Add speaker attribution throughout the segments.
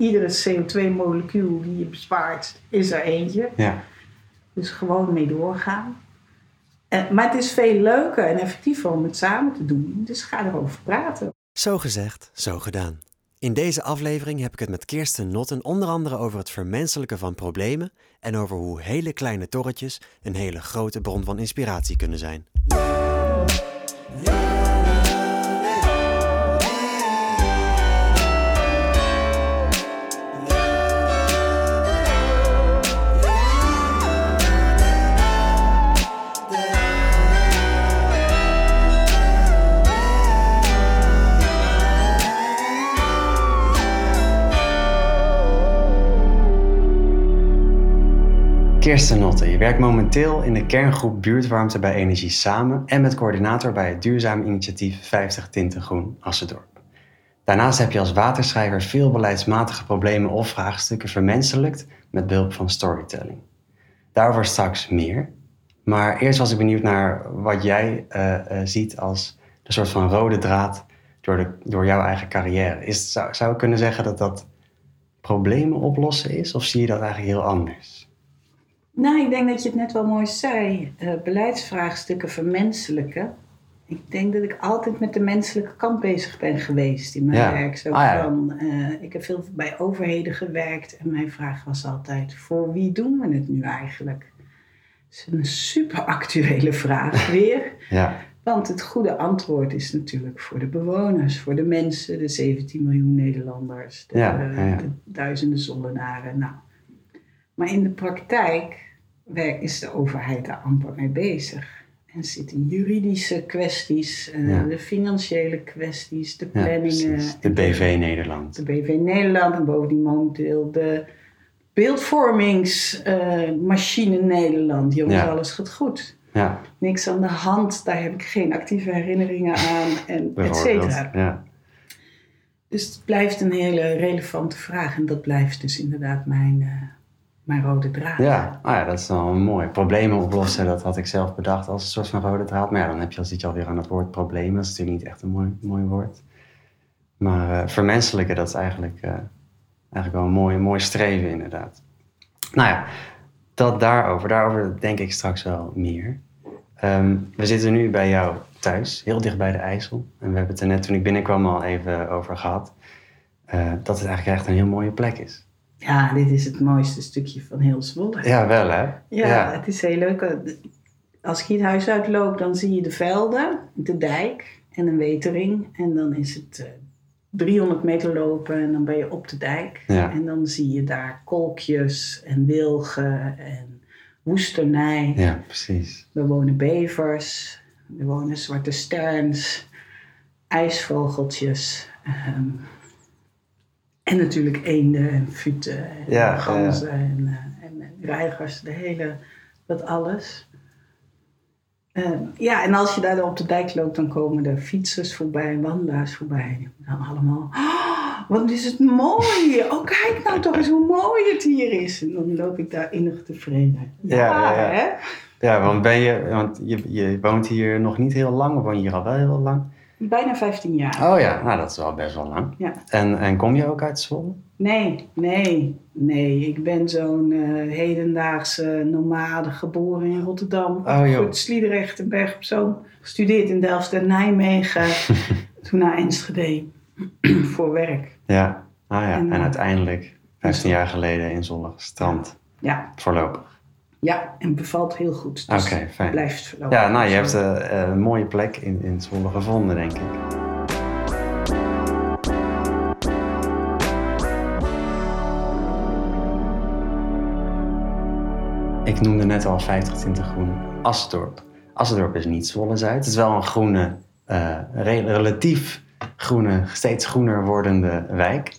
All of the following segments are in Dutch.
Speaker 1: iedere CO2-molecuul die je bespaart, is er eentje.
Speaker 2: Ja.
Speaker 1: Dus gewoon mee doorgaan. Eh, maar het is veel leuker en effectiever om het samen te doen. Dus ga erover praten.
Speaker 3: Zo gezegd, zo gedaan. In deze aflevering heb ik het met Kirsten Notten onder andere over het vermenselijken van problemen en over hoe hele kleine torretjes een hele grote bron van inspiratie kunnen zijn.
Speaker 2: Kirsten Notte, je werkt momenteel in de kerngroep Buurtwarmte bij Energie Samen en met coördinator bij het duurzaam initiatief 50 Tinten Groen Assendorp. Daarnaast heb je als waterschrijver veel beleidsmatige problemen of vraagstukken vermenselijkt met behulp van storytelling. Daarover straks meer. Maar eerst was ik benieuwd naar wat jij uh, uh, ziet als de soort van rode draad door, de, door jouw eigen carrière. Is, zou, zou ik kunnen zeggen dat dat problemen oplossen is of zie je dat eigenlijk heel anders?
Speaker 1: Nou, ik denk dat je het net wel mooi zei. Uh, beleidsvraagstukken vermenselijken. Ik denk dat ik altijd met de menselijke kant bezig ben geweest in mijn
Speaker 2: Ja.
Speaker 1: werk. Zo
Speaker 2: Ah, ja.
Speaker 1: van, eh, ik heb veel bij overheden gewerkt en mijn vraag was altijd: voor wie doen we het nu eigenlijk? Dat is een super actuele vraag weer.
Speaker 2: Ja,
Speaker 1: Want het goede antwoord is natuurlijk voor de bewoners, voor de mensen, de 17 miljoen Nederlanders, de,
Speaker 2: Ja, ja, ja.
Speaker 1: de duizenden zondenaren. Nou. Maar in de praktijk werk- is de overheid daar amper mee bezig. En zitten juridische kwesties, eh,
Speaker 2: Ja.
Speaker 1: de financiële kwesties, de planningen.
Speaker 2: De BV Nederland.
Speaker 1: De BV Nederland en bovendien momenteel de beeldvormingsmachine Nederland. Jongens,
Speaker 2: Ja.
Speaker 1: alles gaat goed
Speaker 2: Ja,
Speaker 1: niks aan de hand. Daar heb ik geen actieve herinneringen aan. En et cetera.
Speaker 2: Ja.
Speaker 1: Dus het blijft een hele relevante vraag. En dat blijft dus inderdaad mijn, eh, mijn rode draad.
Speaker 2: Ja, ah ja, dat is wel mooi. Problemen oplossen, dat had ik zelf bedacht als een soort van rode draad. Maar ja, dan heb je, al- zit je alweer aan het woord problemen. Dat is natuurlijk niet echt een mooi, mooi woord. Maar eh, vermenselijken, dat is eigenlijk, eh, eigenlijk wel een mooi, mooi streven inderdaad. Nou ja, dat daarover. Daarover denk ik straks wel meer. Ehm, we zitten nu bij jou thuis, heel dicht bij de IJssel. En we hebben het er net toen ik binnenkwam al even over gehad. eh, dat het eigenlijk echt een heel mooie plek is.
Speaker 1: Ja, dit is het mooiste stukje van heel Zwolle.
Speaker 2: Ja, wel hè?
Speaker 1: Ja, het is heel leuk. Als ik hier het huis uitloop, dan zie je de velden, de dijk en een wetering. En dan is het eh, 300 meter lopen en dan ben je op de dijk.
Speaker 2: Ja.
Speaker 1: En dan zie je daar kolkjes en wilgen en woesternij.
Speaker 2: Ja, precies.
Speaker 1: Er wonen bevers, er wonen zwarte sterns, ijsvogeltjes. ehm, en natuurlijk eenden en futen en
Speaker 2: Ja,
Speaker 1: ganzen en, eh, en, en reigers, de hele, dat alles. Ehm, ja, en als je daar dan op de dijk loopt, dan komen er fietsers voorbij, wandelaars voorbij. Dan allemaal, "Oh, wat is het mooi! Oh, kijk nou toch eens hoe mooi het hier is. En dan loop ik daar innig tevreden.
Speaker 2: Ja, ja, ja.
Speaker 1: hè?
Speaker 2: Ja, want, ben je, want je, je woont hier nog niet heel lang, of woon je hier al wel heel lang?
Speaker 1: Bijna 15 jaar.
Speaker 2: Oh ja, nou dat is wel best wel lang.
Speaker 1: Ja.
Speaker 2: En, en kom je ook uit Zwolle?
Speaker 1: Nee, nee, nee. Ik ben zo'n eh, hedendaagse nomade geboren in Rotterdam.
Speaker 2: Oh, joh.
Speaker 1: Sliedrecht en Berg op Zoom. Gestudeerd in Delft en Nijmegen. Toen naar Enschede voor werk.
Speaker 2: Ja. Ah ja,
Speaker 1: En,
Speaker 2: en,
Speaker 1: eh,
Speaker 2: uiteindelijk, 15 jaar geleden in Zwolle gestrand.
Speaker 1: Ja,
Speaker 2: Voorlopig.
Speaker 1: Ja, en bevalt heel goed. Dus
Speaker 2: Oké, fijn.
Speaker 1: Blijft voorlopig.
Speaker 2: Ja, nou je hebt
Speaker 1: zo.
Speaker 2: eh, een mooie plek in, in Zwolle gevonden, denk ik. Ik noemde net al 50 tinten groen Assendorp. Assendorp is niet Zwolle-Zuid. Het is wel een groene, eh, re- relatief groene, steeds groener wordende wijk.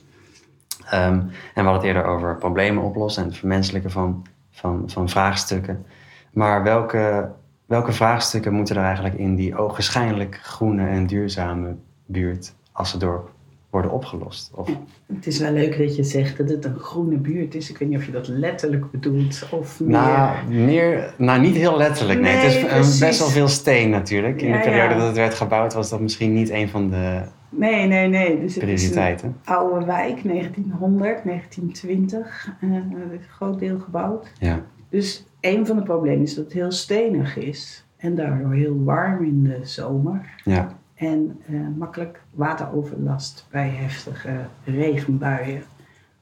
Speaker 2: Ehm, en we hadden het eerder over problemen oplossen en het vermenselijken van, van, van vraagstukken. Maar welke, welke vraagstukken moeten er eigenlijk in die ogenschijnlijk groene en duurzame buurt Assendorp worden opgelost? Of,
Speaker 1: Het is wel leuk dat je zegt dat het een groene buurt is. Ik weet niet of je dat letterlijk bedoelt of meer...
Speaker 2: nou, meer, nou, niet heel letterlijk. Nee,
Speaker 1: Nee,
Speaker 2: het is
Speaker 1: precies.
Speaker 2: best wel veel steen natuurlijk. In
Speaker 1: Ja,
Speaker 2: de periode
Speaker 1: ja.
Speaker 2: dat het werd gebouwd was dat misschien niet een van de
Speaker 1: Nee, nee, nee. Dus het is een oude wijk, 1900, 1920. eh, een groot deel gebouwd.
Speaker 2: Ja.
Speaker 1: Dus een van de problemen is dat het heel stenig is. En daardoor heel warm in de zomer.
Speaker 2: Ja.
Speaker 1: En eh, makkelijk wateroverlast bij heftige regenbuien.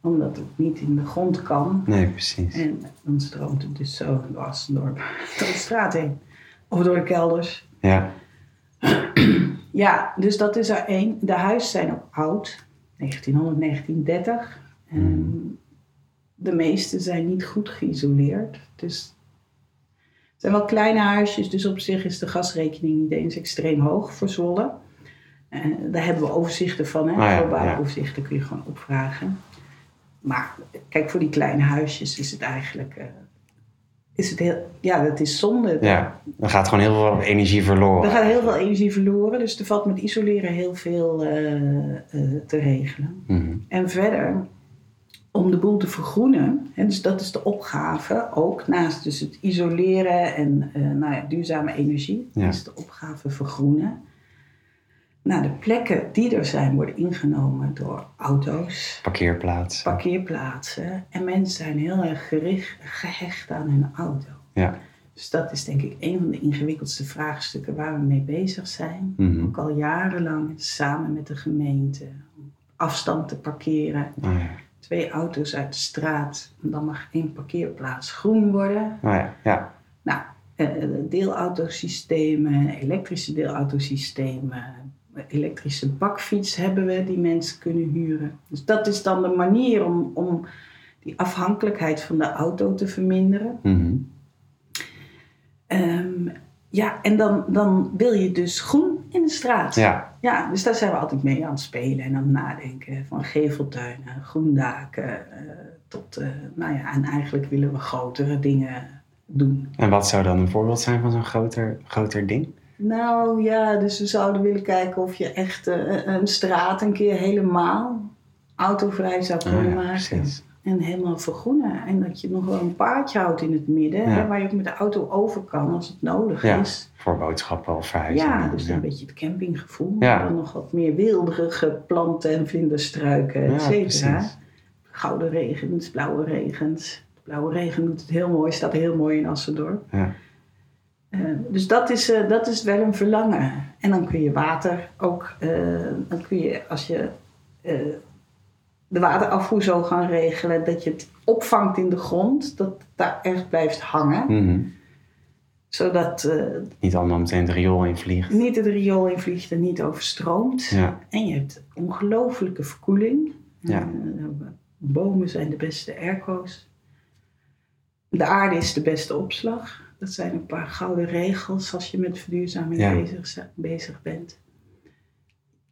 Speaker 1: Omdat het niet in de grond kan.
Speaker 2: Nee, precies.
Speaker 1: En dan stroomt het dus zo door de straat heen. Of door de kelders.
Speaker 2: Ja.
Speaker 1: Ja, dus dat is er één. De huizen zijn ook oud. 1900, 1930. En de meeste zijn niet goed geïsoleerd. Dus het zijn wel kleine huisjes. Dus op zich is de gasrekening niet eens extreem hoog voor Zwolle. Eh, daar hebben we overzichten van. Hè?
Speaker 2: Ah ja, ja.
Speaker 1: kun je gewoon opvragen. Maar kijk, voor die kleine huisjes is het eigenlijk... eh, is het heel, ja, dat is zonde.
Speaker 2: Ja. Dan gaat gewoon heel veel energie verloren.
Speaker 1: Er gaat heel veel energie verloren, dus er valt met isoleren heel veel eh, eh, te regelen.
Speaker 2: Mhm.
Speaker 1: En verder, om de boel te vergroenen, hè, dus dat is de opgave ook, naast dus het isoleren en eh, nou ja, duurzame energie,
Speaker 2: Ja.
Speaker 1: is de opgave vergroenen. Nou, de plekken die er zijn worden ingenomen door auto's,
Speaker 2: Parkeerplaats.
Speaker 1: parkeerplaatsen. En mensen zijn heel erg gericht, gehecht aan hun auto.
Speaker 2: Ja.
Speaker 1: Dus dat is denk ik een van de ingewikkeldste vraagstukken waar we mee bezig zijn.
Speaker 2: Mhm.
Speaker 1: Ook al jarenlang samen met de gemeente. Om afstand te parkeren.
Speaker 2: Ah, ja.
Speaker 1: Twee auto's uit de straat. En dan mag één parkeerplaats groen worden.
Speaker 2: Ah, ja. Ja.
Speaker 1: Nou, eh, deelautosystemen, elektrische deelautosystemen. Elektrische bakfiets hebben we die mensen kunnen huren. Dus dat is dan de manier om, om die afhankelijkheid van de auto te verminderen.
Speaker 2: Mhm.
Speaker 1: Ehm, ja, en dan, dan wil je dus groen in de straat.
Speaker 2: Ja.
Speaker 1: Ja, dus daar zijn we altijd mee aan het spelen en aan het nadenken. Van geveltuinen, groendaken, eh, tot, eh, nou ja, en eigenlijk willen we grotere dingen doen.
Speaker 2: En wat zou dan een voorbeeld zijn van zo'n groter, groter ding?
Speaker 1: Nou ja, dus we zouden willen kijken of je echt eh, een straat een keer helemaal autovrij zou
Speaker 2: Ah,
Speaker 1: kunnen
Speaker 2: ja,
Speaker 1: maken.
Speaker 2: precies.
Speaker 1: En helemaal vergroenen. En dat je nog wel een paardje houdt in het midden,
Speaker 2: Ja.
Speaker 1: hè, waar je ook met de auto over kan als het nodig
Speaker 2: Ja.
Speaker 1: is.
Speaker 2: Voor boodschappen of verhuizingen.
Speaker 1: Ja, dus een beetje het campinggevoel. Maar dan nog wat meer wilderige planten en vlinderstruiken, et cetera. Gouden regens, blauwe regens. De blauwe regen doet het heel mooi, staat heel mooi in Assendorp.
Speaker 2: Ja.
Speaker 1: Eh, dus dat is, eh, dat is wel een verlangen. En dan kun je water ook, eh, dan kun je als je de waterafvoer zo gaan regelen dat je het opvangt in de grond, dat het daar echt blijft hangen.
Speaker 2: Mhm.
Speaker 1: Zodat
Speaker 2: Niet allemaal meteen het riool in vliegt.
Speaker 1: niet het riool invliegt en niet overstroomt.
Speaker 2: Ja.
Speaker 1: En je hebt ongelooflijke verkoeling.
Speaker 2: Ja.
Speaker 1: Bomen zijn de beste airco's. De aarde is de beste opslag. Dat zijn een paar gouden regels als je met verduurzaming
Speaker 2: Ja.
Speaker 1: bezig, zi- bezig bent.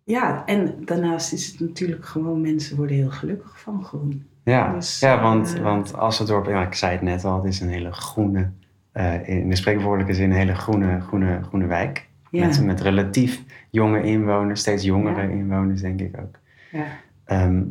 Speaker 1: Ja, en daarnaast is het natuurlijk gewoon, mensen worden heel gelukkig van groen.
Speaker 2: Ja,
Speaker 1: Dus,
Speaker 2: ja want,
Speaker 1: eh,
Speaker 2: want Assendorp, ja, ik zei het net al, het is een hele groene, eh, in de spreekwoordelijke zin, een hele groene, groene, groene wijk.
Speaker 1: Ja.
Speaker 2: Met, met relatief jonge inwoners, steeds jongere
Speaker 1: Ja.
Speaker 2: inwoners denk ik ook.
Speaker 1: Ja.
Speaker 2: Ehm,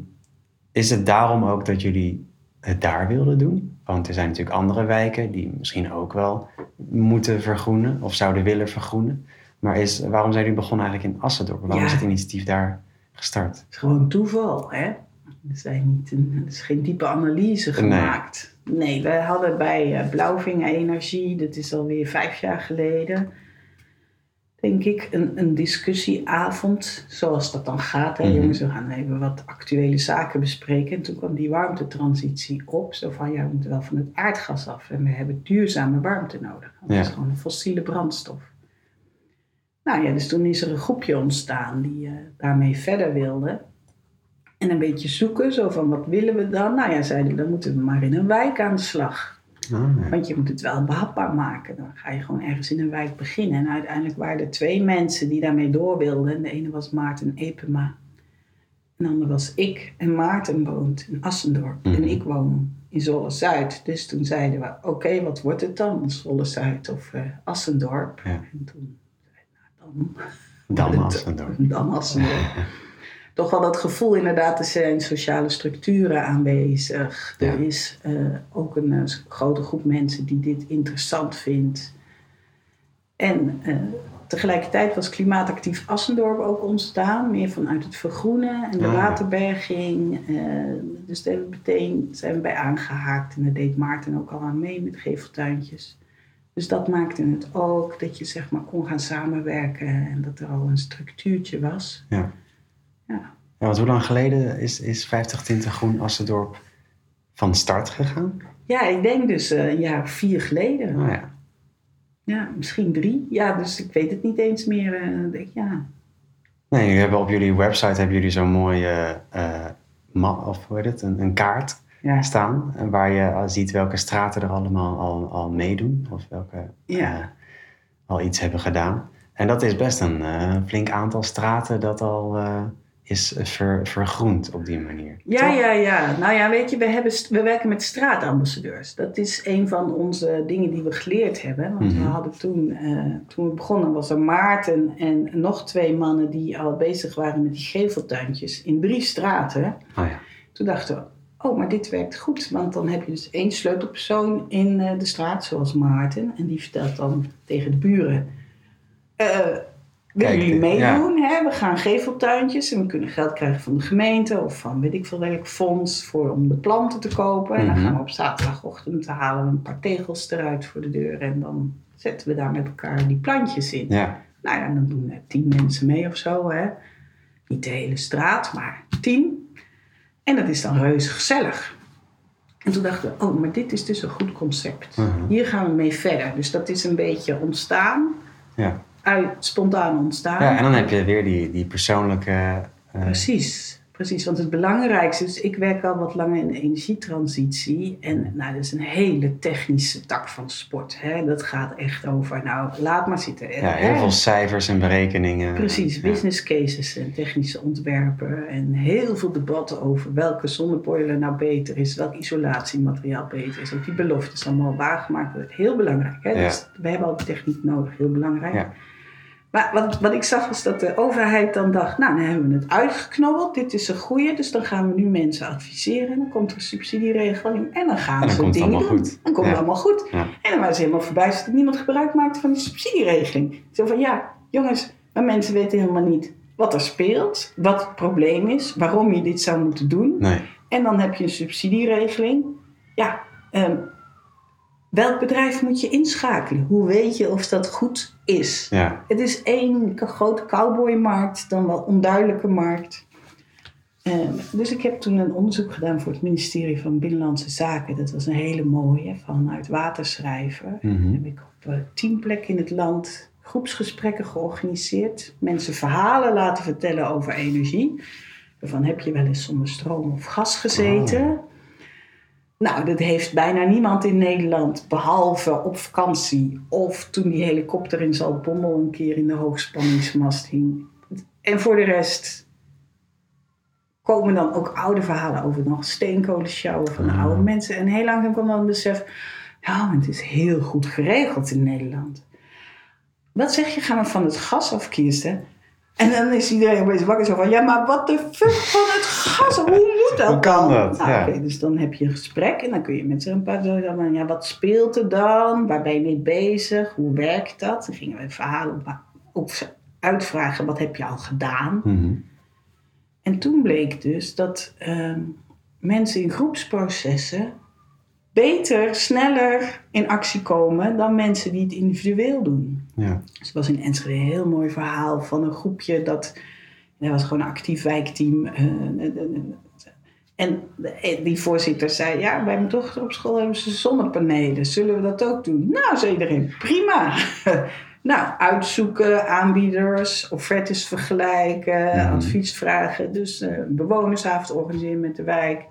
Speaker 2: is het daarom ook dat jullie het daar wilden doen? Want er zijn natuurlijk andere wijken die misschien ook wel moeten vergroenen of zouden willen vergroenen. Maar is, waarom zijn jullie begonnen eigenlijk in Assendorp? Waarom
Speaker 1: Ja.
Speaker 2: is het initiatief daar gestart?
Speaker 1: Het is gewoon toeval, hè? Er, zijn niet een, er is geen diepe analyse gemaakt. Nee, we hadden bij eh, Blauwvinger Energie, dat is alweer vijf jaar geleden, denk ik, een, een discussieavond, zoals dat dan gaat. Hè?
Speaker 2: Mhm.
Speaker 1: Jongens, we gaan even wat actuele zaken bespreken. En toen kwam die warmtetransitie op, zo van, ja, we moeten wel van het aardgas af en we hebben duurzame warmte nodig. Dat
Speaker 2: Ja.
Speaker 1: is gewoon een fossiele brandstof. Nou ja, dus toen is er een groepje ontstaan die eh, daarmee verder wilde. En een beetje zoeken, zo van wat willen we dan? Nou ja, zeiden we, dan moeten we maar in een wijk aan de slag.
Speaker 2: Ah.
Speaker 1: Want je moet het wel behapbaar maken. Dan ga je gewoon ergens in een wijk beginnen. En uiteindelijk waren er twee mensen die daarmee door wilden. En de ene was Maarten Epema. En de andere was ik. En Maarten woont in Assendorp.
Speaker 2: Mhm.
Speaker 1: En ik woon in Zolle-Zuid. Dus toen zeiden we, oké, wat wordt het dan? Zolle-Zuid of eh, Assendorp?
Speaker 2: Ja.
Speaker 1: En toen zei ik, nou dan
Speaker 2: Dan
Speaker 1: het-
Speaker 2: Assendorp.
Speaker 1: Dan Assendorp. Toch wel dat gevoel inderdaad, er zijn sociale structuren aanwezig. Er is eh, ook een eh, grote groep mensen die dit interessant vindt. En eh, tegelijkertijd was klimaatactief Assendorp ook ontstaan. Meer vanuit het vergroenen en de
Speaker 2: Ah,
Speaker 1: waterberging. dus daar hebben we meteen zijn we bij aangehaakt. En daar deed Maarten ook al aan mee met geveltuintjes. Dus dat maakte het ook dat je zeg maar kon gaan samenwerken. En dat er al een structuurtje was.
Speaker 2: Ja.
Speaker 1: Ja.
Speaker 2: Ja, want hoe lang geleden is, is 50 Tinten Groen Assendorp van start gegaan?
Speaker 1: Ja, ik denk dus eh, een jaar of vier geleden.
Speaker 2: Oh ja.
Speaker 1: Ja, misschien drie. Ja, dus ik weet het niet eens meer. eh, ja.
Speaker 2: Nee, jullie hebben op jullie website hebben jullie zo'n mooie eh, map, of hoe heet het, een, een kaart
Speaker 1: Ja.
Speaker 2: staan. Waar je ziet welke straten er allemaal al, al meedoen. Of welke
Speaker 1: Ja.
Speaker 2: al iets hebben gedaan. En dat is best een flink aantal straten dat al is ver, vergroend op die manier.
Speaker 1: Ja,
Speaker 2: Toch?
Speaker 1: ja, ja. Nou ja, weet je, we, hebben, we werken met straatambassadeurs. Dat is een van onze dingen die we geleerd hebben. Want we
Speaker 2: Mhm.
Speaker 1: hadden toen, eh, toen we begonnen, was er Maarten en nog twee mannen die al bezig waren met die geveltuintjes in drie straten.
Speaker 2: Oh ja.
Speaker 1: Toen dachten we, oh, maar dit werkt goed. Want dan heb je dus één sleutelpersoon in eh, de straat, zoals Maarten. En die vertelt dan tegen de buren... eh, willen jullie
Speaker 2: ja.
Speaker 1: meedoen? Hè? We gaan geveltuintjes en we kunnen geld krijgen van de gemeente... of van weet ik veel welk fonds voor, om de planten te kopen. En dan
Speaker 2: Mhm.
Speaker 1: gaan we op zaterdagochtend halen we een paar tegels eruit voor de deur... en dan zetten we daar met elkaar die plantjes in.
Speaker 2: Ja.
Speaker 1: Nou ja, dan doen er tien mensen mee of zo. Hè? Niet de hele straat, maar tien. En dat is dan reuze gezellig. En toen dachten we, oh, maar dit is dus een goed concept.
Speaker 2: Mhm.
Speaker 1: Hier gaan we mee verder. Dus dat is een beetje ontstaan,
Speaker 2: Ja.
Speaker 1: Uit spontaan ontstaan.
Speaker 2: ja, en dan heb je weer die, die persoonlijke... eh,
Speaker 1: Precies, precies. Want het belangrijkste is, ik werk al wat langer in de energietransitie. En nou, dat is een hele technische tak van sport. Hè? Dat gaat echt over, nou, laat maar zitten.
Speaker 2: ja, heel
Speaker 1: Hè?
Speaker 2: veel cijfers en berekeningen.
Speaker 1: Precies, business cases en technische ontwerpen. En heel veel debatten over welke zonneboiler nou beter is, welk isolatiemateriaal beter is. Of die beloftes allemaal waargemaakt worden. Heel belangrijk. Hè?
Speaker 2: Ja.
Speaker 1: Dus we hebben al die techniek nodig, heel belangrijk.
Speaker 2: Ja.
Speaker 1: Maar wat, wat ik zag was dat de overheid dan dacht, nou, dan hebben we het uitgeknobbeld. Dit is een goeie, dus dan gaan we nu mensen adviseren. En dan komt er een subsidieregeling en dan gaan
Speaker 2: En dan
Speaker 1: ze
Speaker 2: komt het
Speaker 1: dingen
Speaker 2: allemaal
Speaker 1: doen.
Speaker 2: goed.
Speaker 1: Dan komt
Speaker 2: Ja.
Speaker 1: het allemaal goed.
Speaker 2: Ja.
Speaker 1: En dan waren ze helemaal verbijsterd dat niemand gebruik maakte van die subsidieregeling. Zo van, ja, jongens, maar mensen weten helemaal niet wat er speelt, wat het probleem is, waarom je dit zou moeten doen.
Speaker 2: Nee.
Speaker 1: En dan heb je een subsidieregeling. Ja, ehm, welk bedrijf moet je inschakelen? Hoe weet je of dat goed is?
Speaker 2: Ja.
Speaker 1: Het is één grote cowboymarkt, dan wel onduidelijke markt. Ehm, dus ik heb toen een onderzoek gedaan voor het ministerie van Binnenlandse Zaken. Dat was een hele mooie, vanuit Waterschrijver.
Speaker 2: Mhm.
Speaker 1: heb ik op eh, tien plekken in het land groepsgesprekken georganiseerd. Mensen verhalen laten vertellen over energie. Van heb je wel eens zonder stroom of gas gezeten? Nou, dat heeft bijna niemand in Nederland, behalve op vakantie of toen die helikopter in Zaltbommel een keer in de hoogspanningsmast hing. En voor de rest komen dan ook oude verhalen over nog steenkolenshower van
Speaker 2: Ah.
Speaker 1: oude mensen. En heel langzaam kwam dan het besef, ja, het is heel goed geregeld in Nederland. Wat zeg je, gaan we van het gas afkiezen? En dan is iedereen opeens wakker zo van, ja, maar wat de fuck van het gas? Hoe moet dat
Speaker 2: Hoe kan dat?
Speaker 1: Nou,
Speaker 2: Ja.
Speaker 1: dus dan heb je een gesprek en dan kun je met z'n een paar zo van, ja, wat speelt er dan? Waar ben je mee bezig? Hoe werkt dat? Dan gingen we verhalen op, op uitvragen, wat heb je al gedaan?
Speaker 2: Mhm.
Speaker 1: En toen bleek dus dat ehm, mensen in groepsprocessen beter, sneller in actie komen dan mensen die het individueel doen.
Speaker 2: Ja.
Speaker 1: Dus er was in Enschede een heel mooi verhaal van een groepje dat, dat was gewoon een actief wijkteam. eh, eh, eh, en die voorzitter zei, ja, bij mijn dochter op school hebben ze zonnepanelen. Zullen we dat ook doen? Nou, zei iedereen, prima. nou, uitzoeken, aanbieders, offertes vergelijken, advies vragen. Dus een bewonersavond organiseren met de wijk.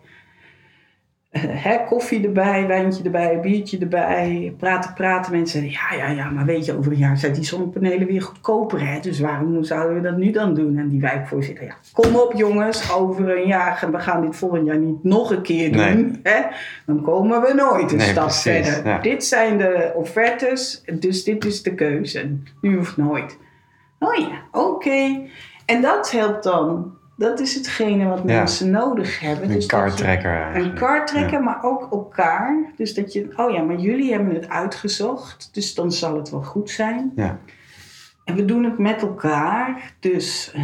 Speaker 1: Hè, koffie erbij, wijntje erbij, biertje erbij. Praten, praten. Mensen zeggen, ja, ja, ja, maar weet je, over een jaar zijn die zonnepanelen weer goedkoper. Hè? Dus waarom zouden we dat nu dan doen? En die wijkvoorzitter, ja, kom op jongens, over een jaar, we gaan dit volgend jaar niet nog een keer doen.
Speaker 2: Nee.
Speaker 1: Hè? Dan komen we nooit een
Speaker 2: Nee,
Speaker 1: stap
Speaker 2: precies,
Speaker 1: verder.
Speaker 2: ja.
Speaker 1: Dit zijn de offertes, dus dit is de keuze. Nu hoeft nooit. Oh ja, oké. En dat helpt dan. Dat is hetgene wat mensen nodig hebben.
Speaker 2: Een
Speaker 1: Dus
Speaker 2: kaarttrekker
Speaker 1: een trekken, maar ook elkaar. Dus dat je, oh ja, maar jullie hebben het uitgezocht, dus dan zal het wel goed zijn.
Speaker 2: Ja.
Speaker 1: En we doen het met elkaar. Dus, eh,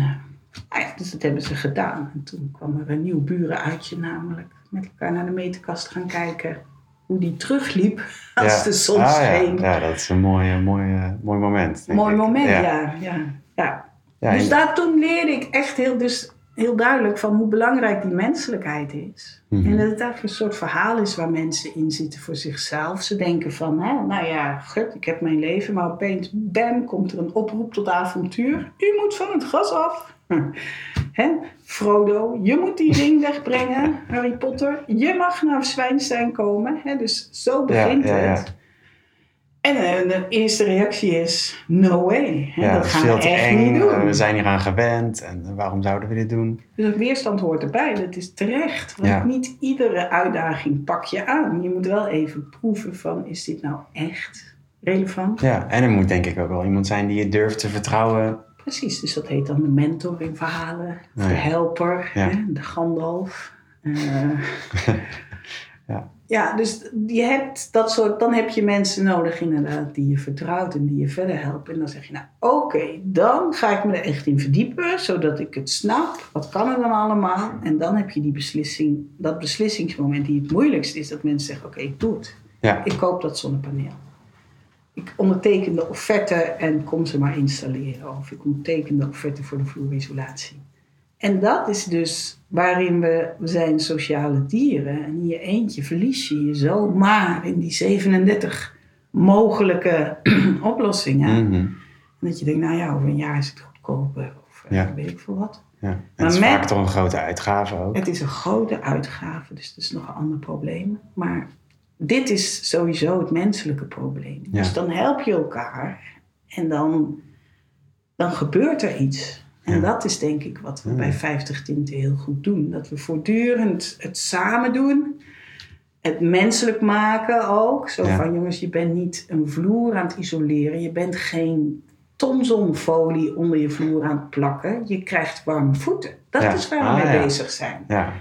Speaker 1: ja, dus dat hebben ze gedaan. En toen kwam er een nieuw burenuitje namelijk. Met elkaar naar de meterkast gaan kijken. Hoe die terugliep als
Speaker 2: Ja.
Speaker 1: de zon
Speaker 2: Ah, ja.
Speaker 1: scheen.
Speaker 2: Ja, dat is een mooi, mooi, eh, mooi moment.
Speaker 1: Mooi
Speaker 2: ik.
Speaker 1: moment, ja.
Speaker 2: ja.
Speaker 1: ja, ja. Dus daar, toen leerde ik echt heel, dus heel duidelijk van hoe belangrijk die menselijkheid is.
Speaker 2: Mhm.
Speaker 1: En dat het eigenlijk een soort verhaal is waar mensen in zitten voor zichzelf. Ze denken van, hè, nou ja, gut, ik heb mijn leven, maar opeens, bam, komt er een oproep tot avontuur. U moet van het gas af. Hè? Frodo, je moet die ring wegbrengen. Harry Potter, je mag naar Zwijnstein komen. Hè? Dus zo begint
Speaker 2: ja, ja.
Speaker 1: het. En eh, de eerste reactie is, no way. Hè?
Speaker 2: Ja,
Speaker 1: dat gaan
Speaker 2: veel
Speaker 1: we
Speaker 2: te
Speaker 1: echt
Speaker 2: eng.
Speaker 1: niet doen.
Speaker 2: eh, We zijn hier aan gewend. En waarom zouden we dit doen?
Speaker 1: Dus dat weerstand hoort erbij, dat is terecht. Want
Speaker 2: Ja.
Speaker 1: niet iedere uitdaging pak je aan. Je moet wel even proeven van, is dit nou echt relevant?
Speaker 2: Ja, en er moet denk ik ook wel iemand zijn die je durft te vertrouwen.
Speaker 1: Precies, dus dat heet dan de mentor in verhalen.
Speaker 2: Ja.
Speaker 1: De helper,
Speaker 2: Ja.
Speaker 1: hè, de Gandalf. Eh,
Speaker 2: Ja.
Speaker 1: dus je hebt dat soort, dan heb je mensen nodig inderdaad die je vertrouwt en die je verder helpen. En dan zeg je, nou oké, dan ga ik me er echt in verdiepen, zodat ik het snap. Wat kan er dan allemaal? En dan heb je die beslissing, dat beslissingsmoment die het moeilijkst is, dat mensen zeggen, oké, ik doe het.
Speaker 2: Ja,
Speaker 1: Ik koop dat zonnepaneel. Ik onderteken de offerte en kom ze maar installeren. Of ik onderteken de offerte voor de vloerisolatie. En dat is dus waarin we, we zijn sociale dieren. En in je eentje verlies je je zomaar in die 37 mogelijke oplossingen.
Speaker 2: Mhm.
Speaker 1: En dat je denkt, nou ja, over een jaar is het goedkoper. Of eh,
Speaker 2: Ja.
Speaker 1: weet ik veel wat.
Speaker 2: ja. En
Speaker 1: Maar
Speaker 2: het is
Speaker 1: met-
Speaker 2: vaak toch een grote uitgave ook.
Speaker 1: Het is een grote uitgave, dus dat is nog een ander probleem. Maar dit is sowieso het menselijke probleem.
Speaker 2: Ja.
Speaker 1: Dus dan help je elkaar en dan, dan gebeurt er iets. En
Speaker 2: Ja.
Speaker 1: dat is denk ik wat we
Speaker 2: Ja.
Speaker 1: bij 50 Tinten heel goed doen. Dat we voortdurend het samen doen. Het menselijk maken ook. Zo
Speaker 2: Ja.
Speaker 1: van jongens, je bent niet een vloer aan het isoleren. Je bent geen tonzonfolie onder je vloer aan het plakken. Je krijgt warme voeten. Dat is waar we
Speaker 2: Ah,
Speaker 1: mee bezig zijn.
Speaker 2: Ja,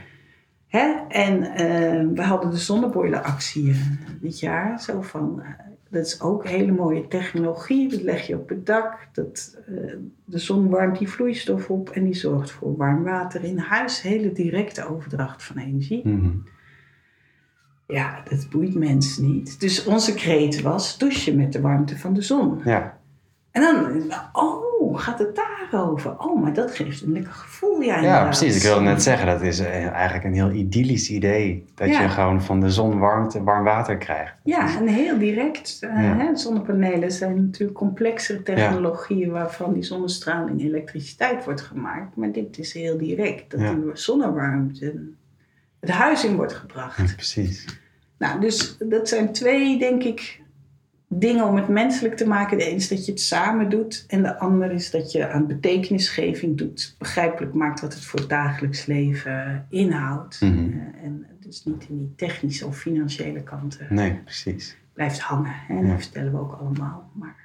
Speaker 1: Hè? En eh, we hadden de zonneboileractie eh, dit jaar. Zo van, eh, dat is ook hele mooie technologie. Dat leg je op het dak. Dat, eh, de zon warmt die vloeistof op en die zorgt voor warm water in huis. Hele directe overdracht van energie.
Speaker 2: Mhm.
Speaker 1: Ja, dat boeit mensen niet. Dus onze kreet was douchen met de warmte van de zon.
Speaker 2: ja.
Speaker 1: En dan, oh, gaat het daarover? Oh, maar dat geeft een lekker gevoel. Ja,
Speaker 2: ja precies. Ik wilde net zeggen, dat is eh, eigenlijk een heel idyllisch idee. Dat
Speaker 1: Ja.
Speaker 2: je gewoon van de zon warmte, warm water krijgt.
Speaker 1: Ja, en heel direct. eh,
Speaker 2: Ja.
Speaker 1: hè, zonnepanelen zijn natuurlijk complexere technologieën waarvan die zonnestraling elektriciteit wordt gemaakt. Maar dit is heel direct, dat die zonnewarmte het huis in wordt gebracht.
Speaker 2: Ja, precies.
Speaker 1: Nou, dus dat zijn twee, denk ik, dingen om het menselijk te maken. De ene is dat je het samen doet en de andere is dat je aan betekenisgeving doet. Begrijpelijk maakt wat het voor het dagelijks leven inhoudt.
Speaker 2: Mhm.
Speaker 1: Eh, en dus niet in die technische of financiële kanten
Speaker 2: Nee, precies.
Speaker 1: blijft hangen. Hè?
Speaker 2: Ja.
Speaker 1: Dat vertellen we ook allemaal. Maar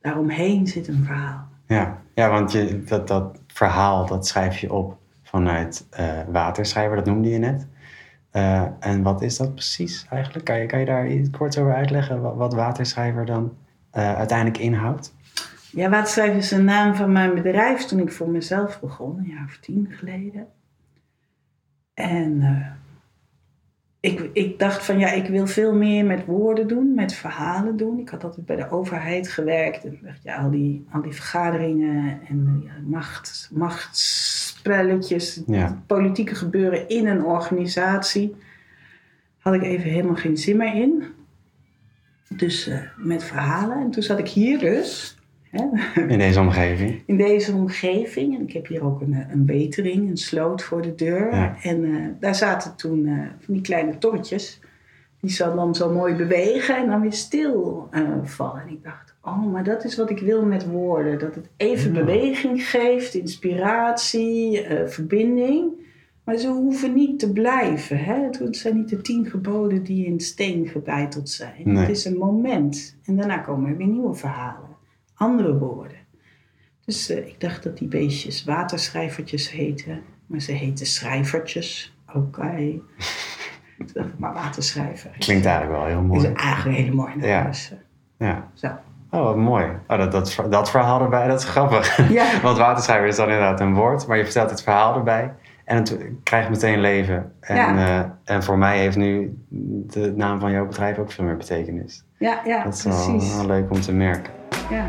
Speaker 1: daaromheen zit een verhaal.
Speaker 2: Ja, ja want je, dat, dat verhaal dat schrijf je op vanuit eh, waterschrijver, dat noemde je net. Eh, en wat is dat precies eigenlijk? Kan je, daar iets kort over uitleggen wat, wat waterschrijver dan eh, uiteindelijk inhoudt?
Speaker 1: Ja, Waterschrijf is de naam van mijn bedrijf toen ik voor mezelf begon, een jaar of tien geleden. En eh, ik, ik dacht van ja, ik wil veel meer met woorden doen, met verhalen doen. Ik had altijd bij de overheid gewerkt en dacht ja, al die, al die vergaderingen en macht, machtsspelletjes,
Speaker 2: Ja.
Speaker 1: politieke gebeuren in een organisatie, had ik even helemaal geen zin meer in. Dus eh, met verhalen. En toen zat ik hier dus. Hè,
Speaker 2: In deze omgeving?
Speaker 1: in deze omgeving. En ik heb hier ook een, eh, een wetering, een sloot voor de deur.
Speaker 2: Ja.
Speaker 1: En eh, daar zaten toen van die kleine torretjes. Die zou dan zo mooi bewegen en dan weer stil vallen. En ik dacht, oh, maar dat is wat ik wil met woorden. Dat het even
Speaker 2: Ja.
Speaker 1: beweging geeft, inspiratie, eh, verbinding. Maar ze hoeven niet te blijven. Hè? Het zijn niet de tien geboden die in steen gebeiteld zijn.
Speaker 2: Nee.
Speaker 1: Het is een moment. En daarna komen er weer nieuwe verhalen. Andere woorden. Dus eh, ik dacht dat die beestjes waterschrijvertjes heten. Maar ze heten schrijvertjes. Oké. dacht, maar waterschrijver. is-
Speaker 2: Klinkt eigenlijk wel heel
Speaker 1: Is
Speaker 2: mooi.
Speaker 1: eigenlijk een hele mooie naam.
Speaker 2: Ja.
Speaker 1: Dus, eh,
Speaker 2: Ja,
Speaker 1: zo.
Speaker 2: Oh, wat mooi. Oh, dat, dat, dat verhaal erbij, dat is grappig.
Speaker 1: Ja.
Speaker 2: Want waterschrijver is dan inderdaad een woord, maar je vertelt het verhaal erbij. En het krijgt meteen leven. En,
Speaker 1: Ja.
Speaker 2: eh, en voor mij heeft nu de naam van jouw bedrijf ook veel meer betekenis.
Speaker 1: Ja, ja
Speaker 2: Dat is wel, wel leuk om te merken.
Speaker 1: Ja.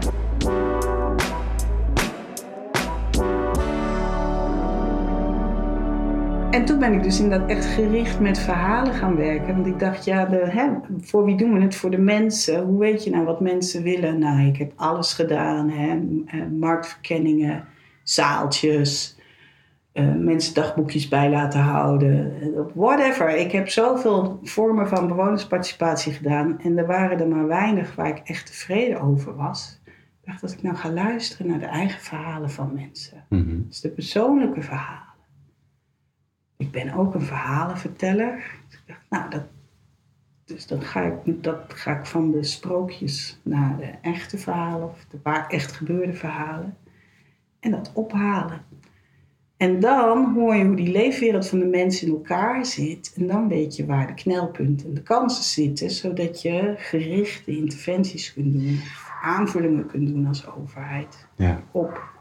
Speaker 1: En toen ben ik dus inderdaad echt gericht met verhalen gaan werken. Want ik dacht, ja, de, hè, voor wie doen we het? Voor de mensen. Hoe weet je nou wat mensen willen? Nou, ik heb alles gedaan. Hè. Eh, Marktverkenningen, zaaltjes, eh, mensen dagboekjes bij laten houden. eh, Whatever. Ik heb zoveel vormen van bewonersparticipatie gedaan. En er waren er maar weinig waar ik echt tevreden over was. Ik dacht, als ik nou ga luisteren naar de eigen verhalen van mensen.
Speaker 2: Mhm.
Speaker 1: Dus de persoonlijke verhalen. Ik ben ook een verhalenverteller. Dus ik dacht, nou, dat, dus dan ga ik, dat ga ik van de sprookjes naar de echte verhalen, of de waar echt gebeurde verhalen. En dat ophalen. En dan hoor je hoe die leefwereld van de mensen in elkaar zit. En dan weet je waar de knelpunten en de kansen zitten, zodat je gerichte interventies kunt doen, aanvullingen kunt doen als overheid
Speaker 2: Ja.
Speaker 1: op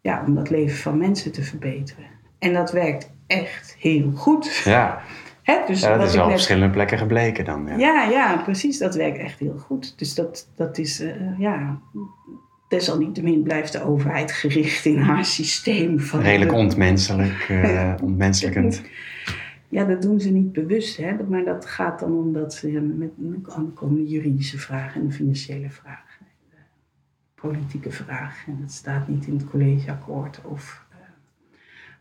Speaker 1: ja, om dat leven van mensen te verbeteren. En dat werkt echt heel goed.
Speaker 2: Ja.
Speaker 1: Hè? Dus
Speaker 2: ja, dat is wel op
Speaker 1: net-
Speaker 2: verschillende plekken gebleken dan. Ja.
Speaker 1: ja, ja, precies. Dat werkt echt heel goed. Dus dat, dat is, eh, ja... Desalniettemin blijft de overheid gericht in haar systeem. Van
Speaker 2: Redelijk
Speaker 1: de-
Speaker 2: ontmenselijk, eh ontmenselijkend.
Speaker 1: Ja, dat doen ze niet bewust, hè? maar dat gaat dan omdat ze met dan komen de juridische vragen en de financiële vragen. En de politieke vragen. En dat staat niet in het collegeakkoord. Of, eh,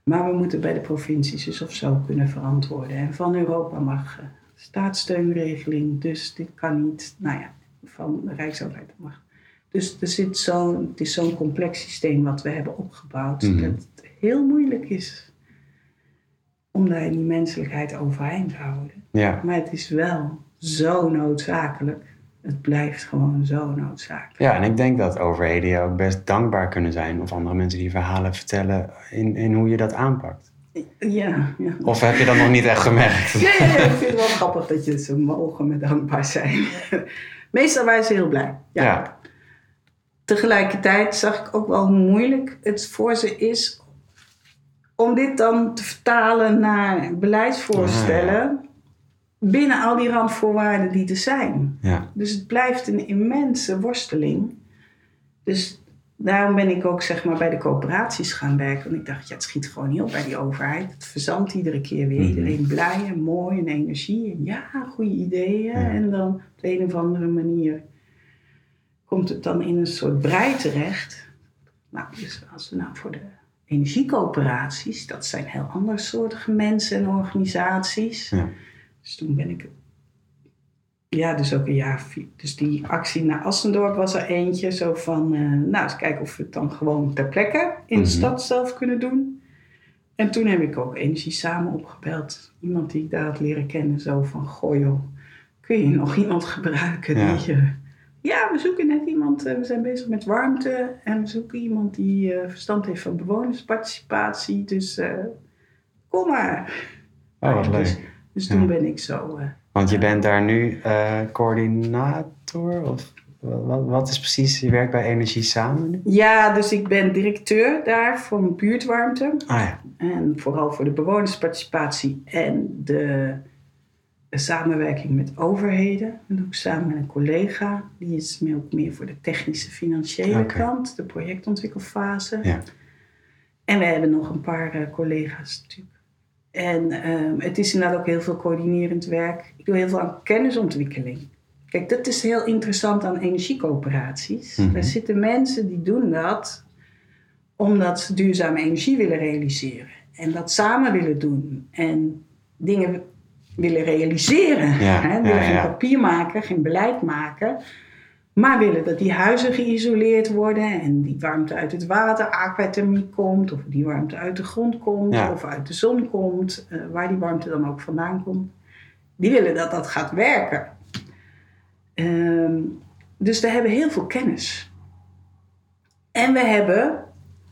Speaker 1: maar we moeten bij de provincies dus of zo kunnen verantwoorden. En van Europa mag eh, staatssteunregeling, dus dit kan niet. Nou ja, van de Rijksoverheid mag. Dus er zit zo, het is zo'n complex systeem wat we hebben opgebouwd.
Speaker 2: Mhm.
Speaker 1: Dat het heel moeilijk is om daar die menselijkheid overeind te houden.
Speaker 2: Ja.
Speaker 1: Maar het is wel zo noodzakelijk. Het blijft gewoon zo noodzakelijk.
Speaker 2: ja, en ik denk dat overheden je ook best dankbaar kunnen zijn of andere mensen die verhalen vertellen in, in hoe je dat aanpakt.
Speaker 1: Ja, ja.
Speaker 2: Of heb je dat nog niet echt gemerkt?
Speaker 1: Ja, ik vind het wel grappig dat je ze mogen met dankbaar zijn. Meestal waren ze heel blij. Ja.
Speaker 2: Ja.
Speaker 1: Tegelijkertijd zag ik ook wel hoe moeilijk het voor ze is om dit dan te vertalen naar beleidsvoorstellen binnen al die randvoorwaarden die er zijn.
Speaker 2: Ja.
Speaker 1: Dus het blijft een immense worsteling. Dus daarom ben ik ook zeg maar, bij de coöperaties gaan werken. Want ik dacht, ja, het schiet gewoon op bij die overheid. Het verzandt iedere keer weer.
Speaker 2: Mhm.
Speaker 1: Iedereen blij en mooi en energie. En ja, goede ideeën.
Speaker 2: Ja.
Speaker 1: En dan op de een of andere manier komt het dan in een soort brei terecht. Nou, dus als we nou voor de energiecoöperaties, dat zijn heel andersoortige mensen en organisaties.
Speaker 2: Ja.
Speaker 1: Dus toen ben ik ja, dus ook een jaar. Dus die actie naar Assendorp was er eentje. Zo van, eh, nou, eens kijken of we het dan gewoon ter plekke in
Speaker 2: Mhm.
Speaker 1: de stad zelf kunnen doen. En toen heb ik ook Energie Samen opgebeld. Iemand die ik daar had leren kennen. Zo van, goh joh, kun je nog iemand gebruiken?
Speaker 2: Ja.
Speaker 1: Die, eh, ja, we zoeken net iemand. eh, we zijn bezig met warmte. En we zoeken iemand die verstand heeft van bewonersparticipatie. Dus kom maar.
Speaker 2: Oh, wat
Speaker 1: Dus,
Speaker 2: leuk.
Speaker 1: dus
Speaker 2: Ja.
Speaker 1: toen ben ik zo... eh,
Speaker 2: Want je bent daar nu eh, coördinator? Of wat, wat is precies je werk bij Energie Samen nu?
Speaker 1: Ja, dus ik ben directeur daar voor buurtwarmte.
Speaker 2: Ah ja.
Speaker 1: En vooral voor de bewonersparticipatie en de, samenwerking met overheden. Doe ik samen met een collega. Die is meer, ook meer voor de technische financiële kant, de projectontwikkelfase.
Speaker 2: Ja.
Speaker 1: En we hebben nog een paar eh, collega's natuurlijk. En ehm, het is inderdaad ook heel veel coördinerend werk. Ik doe heel veel aan kennisontwikkeling. Kijk, dat is heel interessant aan energiecoöperaties.
Speaker 2: Mhm.
Speaker 1: Er zitten mensen die doen dat omdat ze duurzame energie willen realiseren. En dat samen willen doen. En dingen willen realiseren.
Speaker 2: Ja,
Speaker 1: hè?
Speaker 2: ja,
Speaker 1: geen
Speaker 2: ja.
Speaker 1: papier maken, geen beleid maken. Maar willen dat die huizen geïsoleerd worden en die warmte uit het water, aquathermie komt, of die warmte uit de grond komt,
Speaker 2: Ja.
Speaker 1: of uit de zon komt, eh, waar die warmte dan ook vandaan komt. Die willen dat dat gaat werken. Ehm, dus we hebben heel veel kennis. En we hebben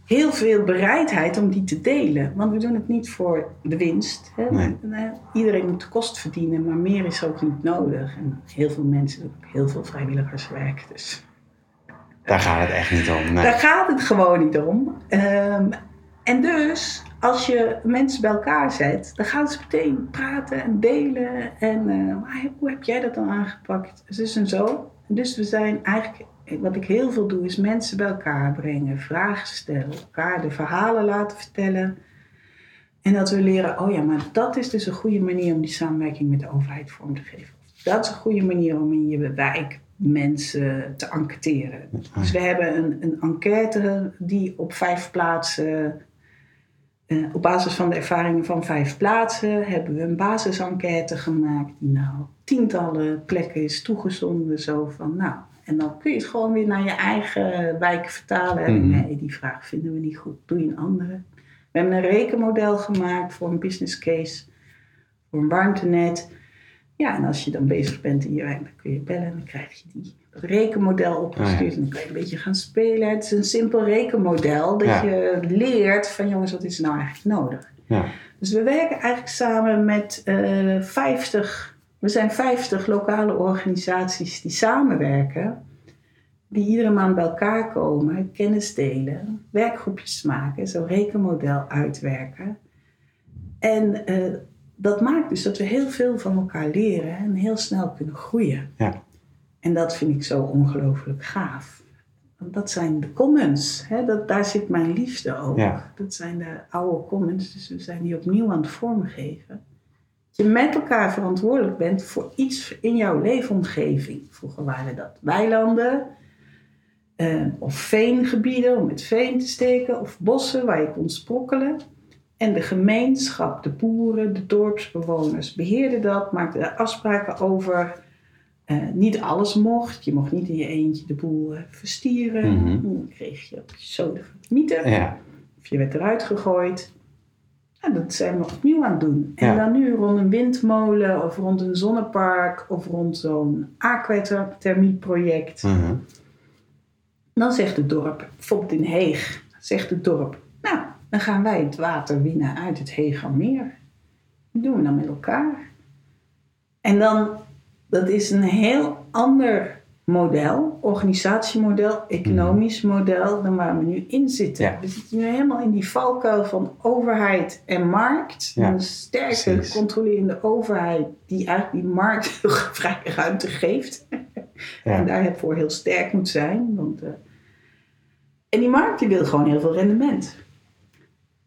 Speaker 1: heel veel bereidheid om die te delen. Want we doen het niet voor de winst. Hè?
Speaker 2: Nee.
Speaker 1: Nee, Iedereen moet de kost verdienen, maar meer is ook niet nodig. En heel veel mensen doen ook heel veel vrijwilligerswerk. Dus
Speaker 2: Daar gaat het echt niet om. Nee.
Speaker 1: Daar gaat het gewoon niet om. Ehm, en dus, als je mensen bij elkaar zet, dan gaan ze meteen praten en delen. En eh, maar hoe heb jij dat dan aangepakt? Dus en zo. Dus we zijn eigenlijk, wat ik heel veel doe, is mensen bij elkaar brengen, vragen stellen, elkaar de verhalen laten vertellen. En dat we leren, oh ja, maar dat is dus een goede manier om die samenwerking met de overheid vorm te geven. Dat is een goede manier om in je wijk mensen te enquêteren. Dus we hebben een, een enquête die op vijf plaatsen, uh, op basis van de ervaringen van vijf plaatsen, hebben we een basisenquête gemaakt die nou tientallen plekken is toegezonden. Zo van, nou, en dan kun je het gewoon weer naar je eigen wijk vertalen. Mm. Nee, die vraag vinden we niet goed, doe je een andere. We hebben een rekenmodel gemaakt voor een business case, voor een warmtenet. Ja, en als je dan bezig bent in je wijk, dan kun je bellen en dan krijg je die, dat rekenmodel opgestuurd. En dan kan je een beetje gaan spelen. Het is een simpel rekenmodel dat je leert van jongens, wat is nou eigenlijk nodig?
Speaker 2: Ja.
Speaker 1: Dus we werken eigenlijk samen met uh, 50, we zijn 50 lokale organisaties die samenwerken. Die iedere maand bij elkaar komen, kennis delen, werkgroepjes maken, zo'n rekenmodel uitwerken. En uh, dat maakt dus dat we heel veel van elkaar leren en heel snel kunnen groeien.
Speaker 2: Ja.
Speaker 1: En dat vind ik zo ongelooflijk gaaf. Want dat zijn de commons. Hè? Dat, daar zit mijn liefde ook.
Speaker 2: Ja.
Speaker 1: Dat zijn de oude commons. Dus we zijn die opnieuw aan het vormgeven. Je met elkaar verantwoordelijk bent voor iets in jouw leefomgeving. Vroeger waren dat weilanden. Eh, of veengebieden om met veen te steken. Of bossen waar je kon sprokkelen. En de gemeenschap, de boeren, de dorpsbewoners beheerden dat, maakten daar afspraken over. Uh, niet alles mocht. Je mocht niet in je eentje de boel uh, verstieren.
Speaker 2: Mhm.
Speaker 1: Dan kreeg je op je zoden van mythe.
Speaker 2: Ja.
Speaker 1: Of je werd eruit gegooid. En dat zijn we opnieuw aan het doen. En
Speaker 2: Ja.
Speaker 1: dan nu rond een windmolen of rond een zonnepark of rond zo'n aquathermieproject.
Speaker 2: Mhm.
Speaker 1: Dan zegt het dorp, bijvoorbeeld in Heeg, zegt het dorp, nou, dan gaan wij het water winnen uit het Heegermeer. Dat doen we dan met elkaar. En dan, dat is een heel ander model, organisatiemodel, economisch model, dan waar we nu in zitten.
Speaker 2: Ja.
Speaker 1: We zitten nu helemaal in die valkuil van overheid en markt.
Speaker 2: Ja,
Speaker 1: Een sterke,
Speaker 2: precies.
Speaker 1: controlerende overheid die eigenlijk die markt vrij ruimte geeft. En
Speaker 2: Ja.
Speaker 1: daarvoor heel sterk moet zijn. Want, eh, en die markt die wil gewoon heel veel rendement.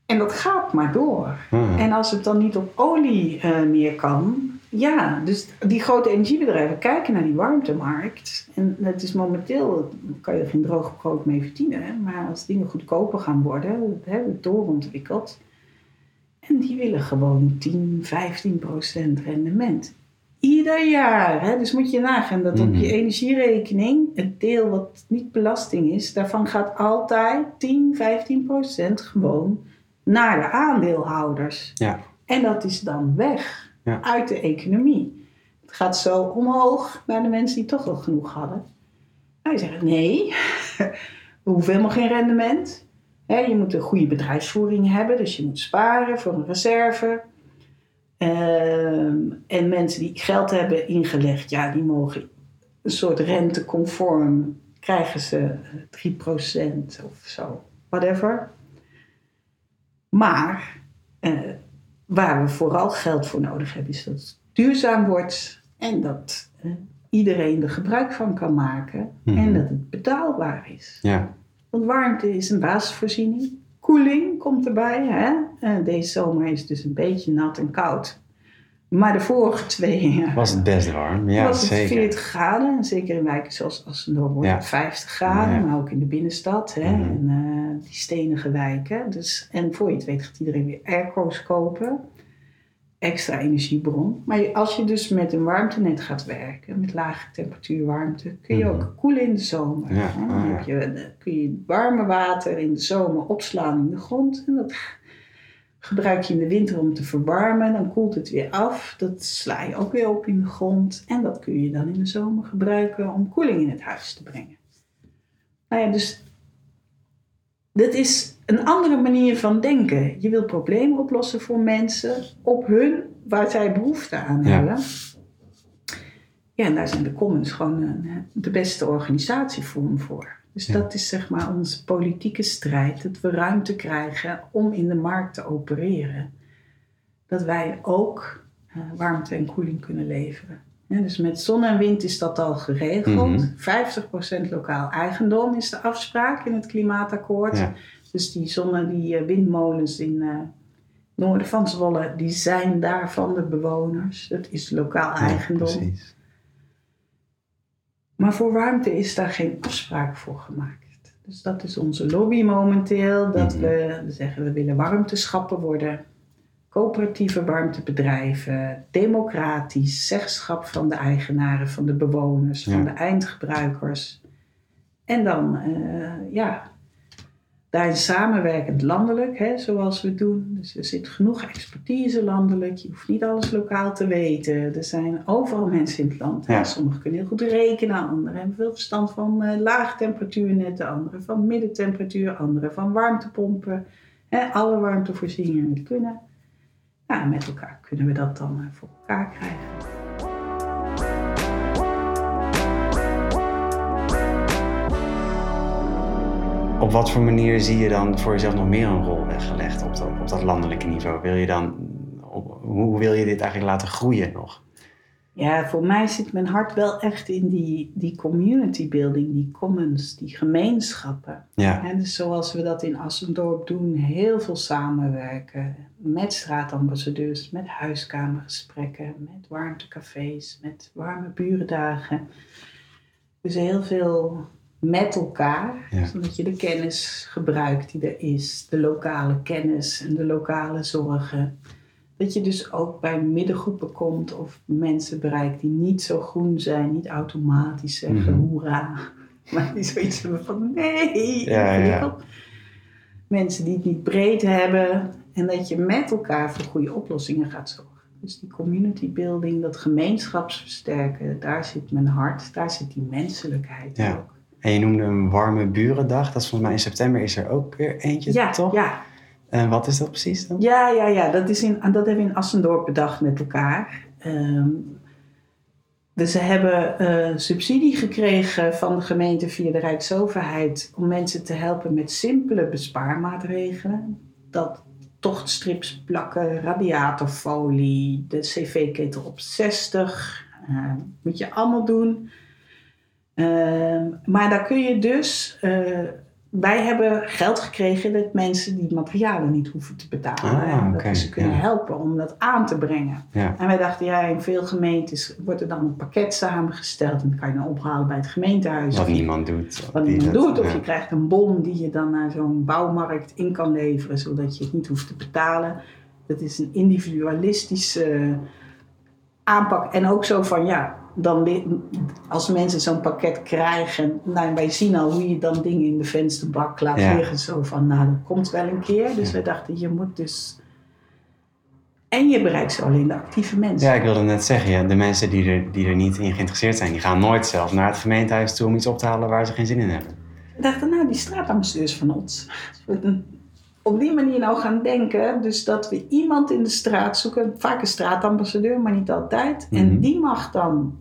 Speaker 1: En dat gaat maar door.
Speaker 2: Mhm.
Speaker 1: En als het dan niet op olie eh, meer kan. Ja, dus die grote energiebedrijven kijken naar die warmtemarkt. En het is momenteel, kan je er geen droog brood mee verdienen. Maar als dingen goedkoper gaan worden, hebben we doorontwikkeld. En die willen gewoon 10, 15 procent rendement. Ieder jaar. Hè? Dus moet je nagaan dat op
Speaker 2: Mhm.
Speaker 1: je energierekening, het deel wat niet belasting is, daarvan gaat altijd 10, 15 procent gewoon naar de aandeelhouders.
Speaker 2: Ja.
Speaker 1: En dat is dan weg Uit de economie. Het gaat zo omhoog naar de mensen die toch al genoeg hadden. Die zeggen nee, we hoeven helemaal geen rendement. Je moet een goede bedrijfsvoering hebben, dus je moet sparen voor een reserve. Ehm, en mensen die geld hebben ingelegd, ja, die mogen een soort renteconform, krijgen ze eh, 3% of zo, whatever. Maar eh, waar we vooral geld voor nodig hebben, is dat het duurzaam wordt en dat eh, iedereen er gebruik van kan maken
Speaker 2: Mhm.
Speaker 1: en dat het betaalbaar is.
Speaker 2: Ja.
Speaker 1: Want warmte is een basisvoorziening. Koeling komt erbij. Hè? Eh, deze zomer is het dus een beetje nat en koud. Maar de vorige twee jaar
Speaker 2: Was het best warm? Ja,
Speaker 1: was het
Speaker 2: zeker.
Speaker 1: 40 graden. En zeker in wijken zoals Assendorp wordt
Speaker 2: Ja.
Speaker 1: het 50 graden.
Speaker 2: Ja.
Speaker 1: Maar ook in de binnenstad. Hè?
Speaker 2: Mhm.
Speaker 1: En eh, die stenige wijken. Dus, en voor je het weet gaat iedereen weer airco's kopen. Extra energiebron. Maar als je dus met een warmtenet gaat werken. Met lage temperatuur warmte. Kun je
Speaker 2: Mhm.
Speaker 1: ook koelen in de zomer.
Speaker 2: Ja,
Speaker 1: hè? Dan
Speaker 2: ah,
Speaker 1: heb je, eh, kun je warme water in de zomer opslaan in de grond. En dat gebruik je in de winter om te verwarmen. Dan koelt het weer af. Dat sla je ook weer op in de grond. En dat kun je dan in de zomer gebruiken om koeling in het huis te brengen. Nou ja, dus dit is een andere manier van denken. Je wil problemen oplossen voor mensen op hun, waar zij behoefte aan
Speaker 2: Ja.
Speaker 1: hebben. Ja, en daar zijn de commons gewoon eh, de beste organisatievorm voor. Dus
Speaker 2: Ja.
Speaker 1: dat is zeg maar onze politieke strijd. Dat we ruimte krijgen om in de markt te opereren. Dat wij ook eh, warmte en koeling kunnen leveren. Ja, dus met zon en wind is dat al geregeld.
Speaker 2: Mhm.
Speaker 1: 50% lokaal eigendom is de afspraak in het klimaatakkoord.
Speaker 2: Ja.
Speaker 1: Dus die zonne, die eh, windmolens in eh noorden van Zwolle, die zijn daar van de bewoners. Dat is lokaal
Speaker 2: Ja,
Speaker 1: eigendom.
Speaker 2: precies.
Speaker 1: Maar voor warmte is daar geen afspraak voor gemaakt. Dus dat is onze lobby momenteel. Dat
Speaker 2: Mhm.
Speaker 1: we zeggen we willen warmteschappen worden. Coöperatieve warmtebedrijven. Democratisch. Zeggenschap van de eigenaren, van de bewoners,
Speaker 2: Ja.
Speaker 1: van de eindgebruikers. En dan, eh, ja, daarin samenwerkend landelijk, hè, zoals we doen. Dus er zit genoeg expertise landelijk. Je hoeft niet alles lokaal te weten. Er zijn overal mensen in het land.
Speaker 2: Ja.
Speaker 1: Sommigen kunnen heel goed rekenen, anderen hebben veel verstand van eh laagtemperatuurnetten, anderen van middentemperatuur, anderen van warmtepompen. Hè, alle warmtevoorzieningen kunnen. Ja, en met elkaar kunnen we dat dan eh, voor elkaar krijgen.
Speaker 2: Op wat voor manier zie je dan voor jezelf nog meer een rol weggelegd op dat, op dat landelijke niveau? Wil je dan, hoe wil je dit eigenlijk laten groeien nog?
Speaker 1: Ja, voor mij zit mijn hart wel echt in die, die community building, die commons, die gemeenschappen.
Speaker 2: Ja,
Speaker 1: En dus zoals we dat in Assendorp doen, heel veel samenwerken met straatambassadeurs, met huiskamergesprekken, met warmtecafés, met warme burendagen. Dus heel veel met elkaar,
Speaker 2: Ja.
Speaker 1: zodat je de kennis gebruikt die er is, de lokale kennis en de lokale zorgen. Dat je dus ook bij middengroepen komt of mensen bereikt die niet zo groen zijn, niet automatisch zeggen
Speaker 2: Mhm.
Speaker 1: hoera. Maar die zoiets hebben van nee,
Speaker 2: Ja, ja.
Speaker 1: ingewikkeld. Mensen die het niet breed hebben. En dat je met elkaar voor goede oplossingen gaat zorgen. Dus die community building, dat gemeenschapsversterken, daar zit mijn hart, daar zit die menselijkheid
Speaker 2: Ja.
Speaker 1: ook.
Speaker 2: en je noemde een warme burendag. Dat is volgens mij in september is er ook weer eentje,
Speaker 1: Ja,
Speaker 2: toch?
Speaker 1: ja,
Speaker 2: En wat is dat precies dan?
Speaker 1: Ja, ja, ja. Dat, is in, dat hebben we in Assendorp bedacht met elkaar. Ehm, dus ze hebben eh, subsidie gekregen van de gemeente via de Rijksoverheid om mensen te helpen met simpele bespaarmaatregelen. Dat tochtstrips plakken, radiatorfolie, de cv-ketel op 60. eh, moet je allemaal doen. Ehm, maar daar kun je dus eh, wij hebben geld gekregen dat mensen die materialen niet hoeven te betalen.
Speaker 2: Ah,
Speaker 1: en dat ze kunnen
Speaker 2: ja.
Speaker 1: helpen om dat aan te brengen.
Speaker 2: Ja,
Speaker 1: En wij dachten, ja, in veel gemeentes wordt er dan een pakket samengesteld. En dat kan je dan ophalen bij het gemeentehuis.
Speaker 2: wat niemand doet.
Speaker 1: wat niemand doet. Of
Speaker 2: ja.
Speaker 1: je krijgt een bon die je dan naar zo'n bouwmarkt in kan leveren. Zodat je het niet hoeft te betalen. Dat is een individualistische aanpak. En ook zo van, ja, dan als mensen zo'n pakket krijgen. Nou, wij zien al hoe je dan dingen in de vensterbak laat
Speaker 2: Ja.
Speaker 1: liggen. Zo van, nou, dat komt wel een keer. Dus
Speaker 2: Ja.
Speaker 1: wij dachten, je moet dus... En je bereikt zo alleen de actieve mensen.
Speaker 2: Ja, ik wilde net zeggen, ja, de mensen die er, die er niet in geïnteresseerd zijn, die gaan nooit zelf naar het gemeentehuis toe om iets op te halen waar ze geen zin in hebben.
Speaker 1: Ik dacht, nou, die straatambassadeurs van ons. Op die manier nou gaan denken. Dus dat we iemand in de straat zoeken. Vaak een straatambassadeur, maar niet altijd.
Speaker 2: Mhm.
Speaker 1: En die mag dan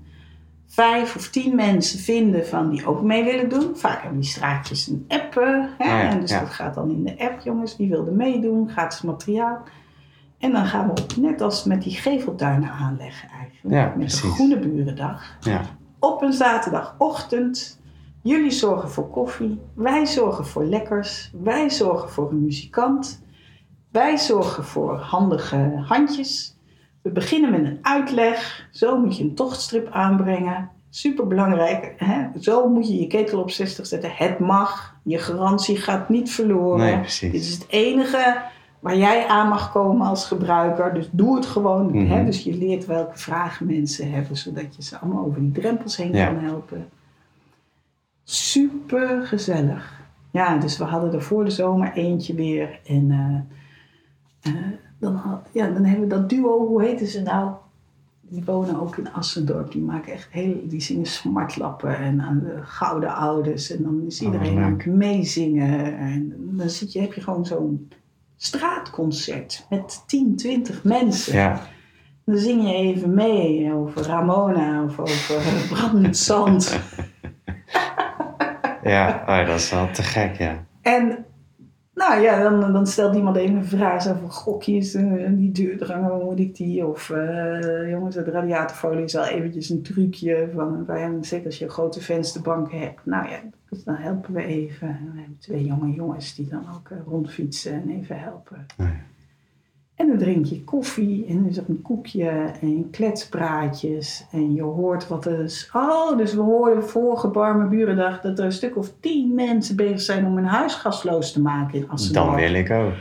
Speaker 1: vijf of tien mensen vinden van die ook mee willen doen. Vaak hebben die straatjes een app. Hè?
Speaker 2: Ja,
Speaker 1: en dus
Speaker 2: ja.
Speaker 1: dat gaat dan in de app, jongens. Die wilden meedoen, gratis materiaal. En dan gaan we net als met die geveltuinen aanleggen eigenlijk.
Speaker 2: Ja,
Speaker 1: met
Speaker 2: precies.
Speaker 1: de Groene Burendag
Speaker 2: Ja,
Speaker 1: op een zaterdagochtend. Jullie zorgen voor koffie, wij zorgen voor lekkers, wij zorgen voor een muzikant, wij zorgen voor handige handjes. We beginnen met een uitleg, zo moet je een tochtstrip aanbrengen. Super belangrijk, hè? zo moet je je ketel op 60 zetten. Het mag, je garantie gaat niet verloren.
Speaker 2: nee, precies.
Speaker 1: Dit is het enige waar jij aan mag komen als gebruiker. Dus doe het gewoon.
Speaker 2: Mhm.
Speaker 1: Hè? Dus je leert welke vragen mensen hebben, zodat je ze allemaal over die drempels heen
Speaker 2: Ja.
Speaker 1: kan helpen. Super gezellig. Ja, dus we hadden er voor de zomer eentje weer. En eh, eh, dan, ja, dan hebben we dat duo, hoe heten ze nou? Die wonen ook in Assendorp. Die maken echt heel, die zingen smartlappen en aan de gouden ouders. En dan is
Speaker 2: Oh,
Speaker 1: iedereen aan het meezingen. En dan zit je, heb je gewoon zo'n straatconcert met 10, 20 mensen.
Speaker 2: Ja,
Speaker 1: Dan zing je even mee over Ramona of over brandend zand.
Speaker 2: Ja, oh, dat is wel te gek, ja.
Speaker 1: En nou ja, dan, dan stelt iemand even een vraag van gokjes, uh, die duurdrangen, hoe moet ik die? Of uh, jongens, het radiatorfolie is al eventjes een trucje. Van, zeker als je een grote vensterbank hebt. Nou ja, dan helpen we even. En we hebben twee jonge jongens die dan ook uh, rondfietsen en even helpen.
Speaker 2: Ja.
Speaker 1: En dan drink je koffie en is er een koekje en kletspraatjes. En je hoort wat er is. Oh, dus we hoorden vorige Barme Burendag dat er een stuk of tien mensen bezig zijn om hun huis gasloos te maken in Assenborg.
Speaker 2: Dan wil ik ook.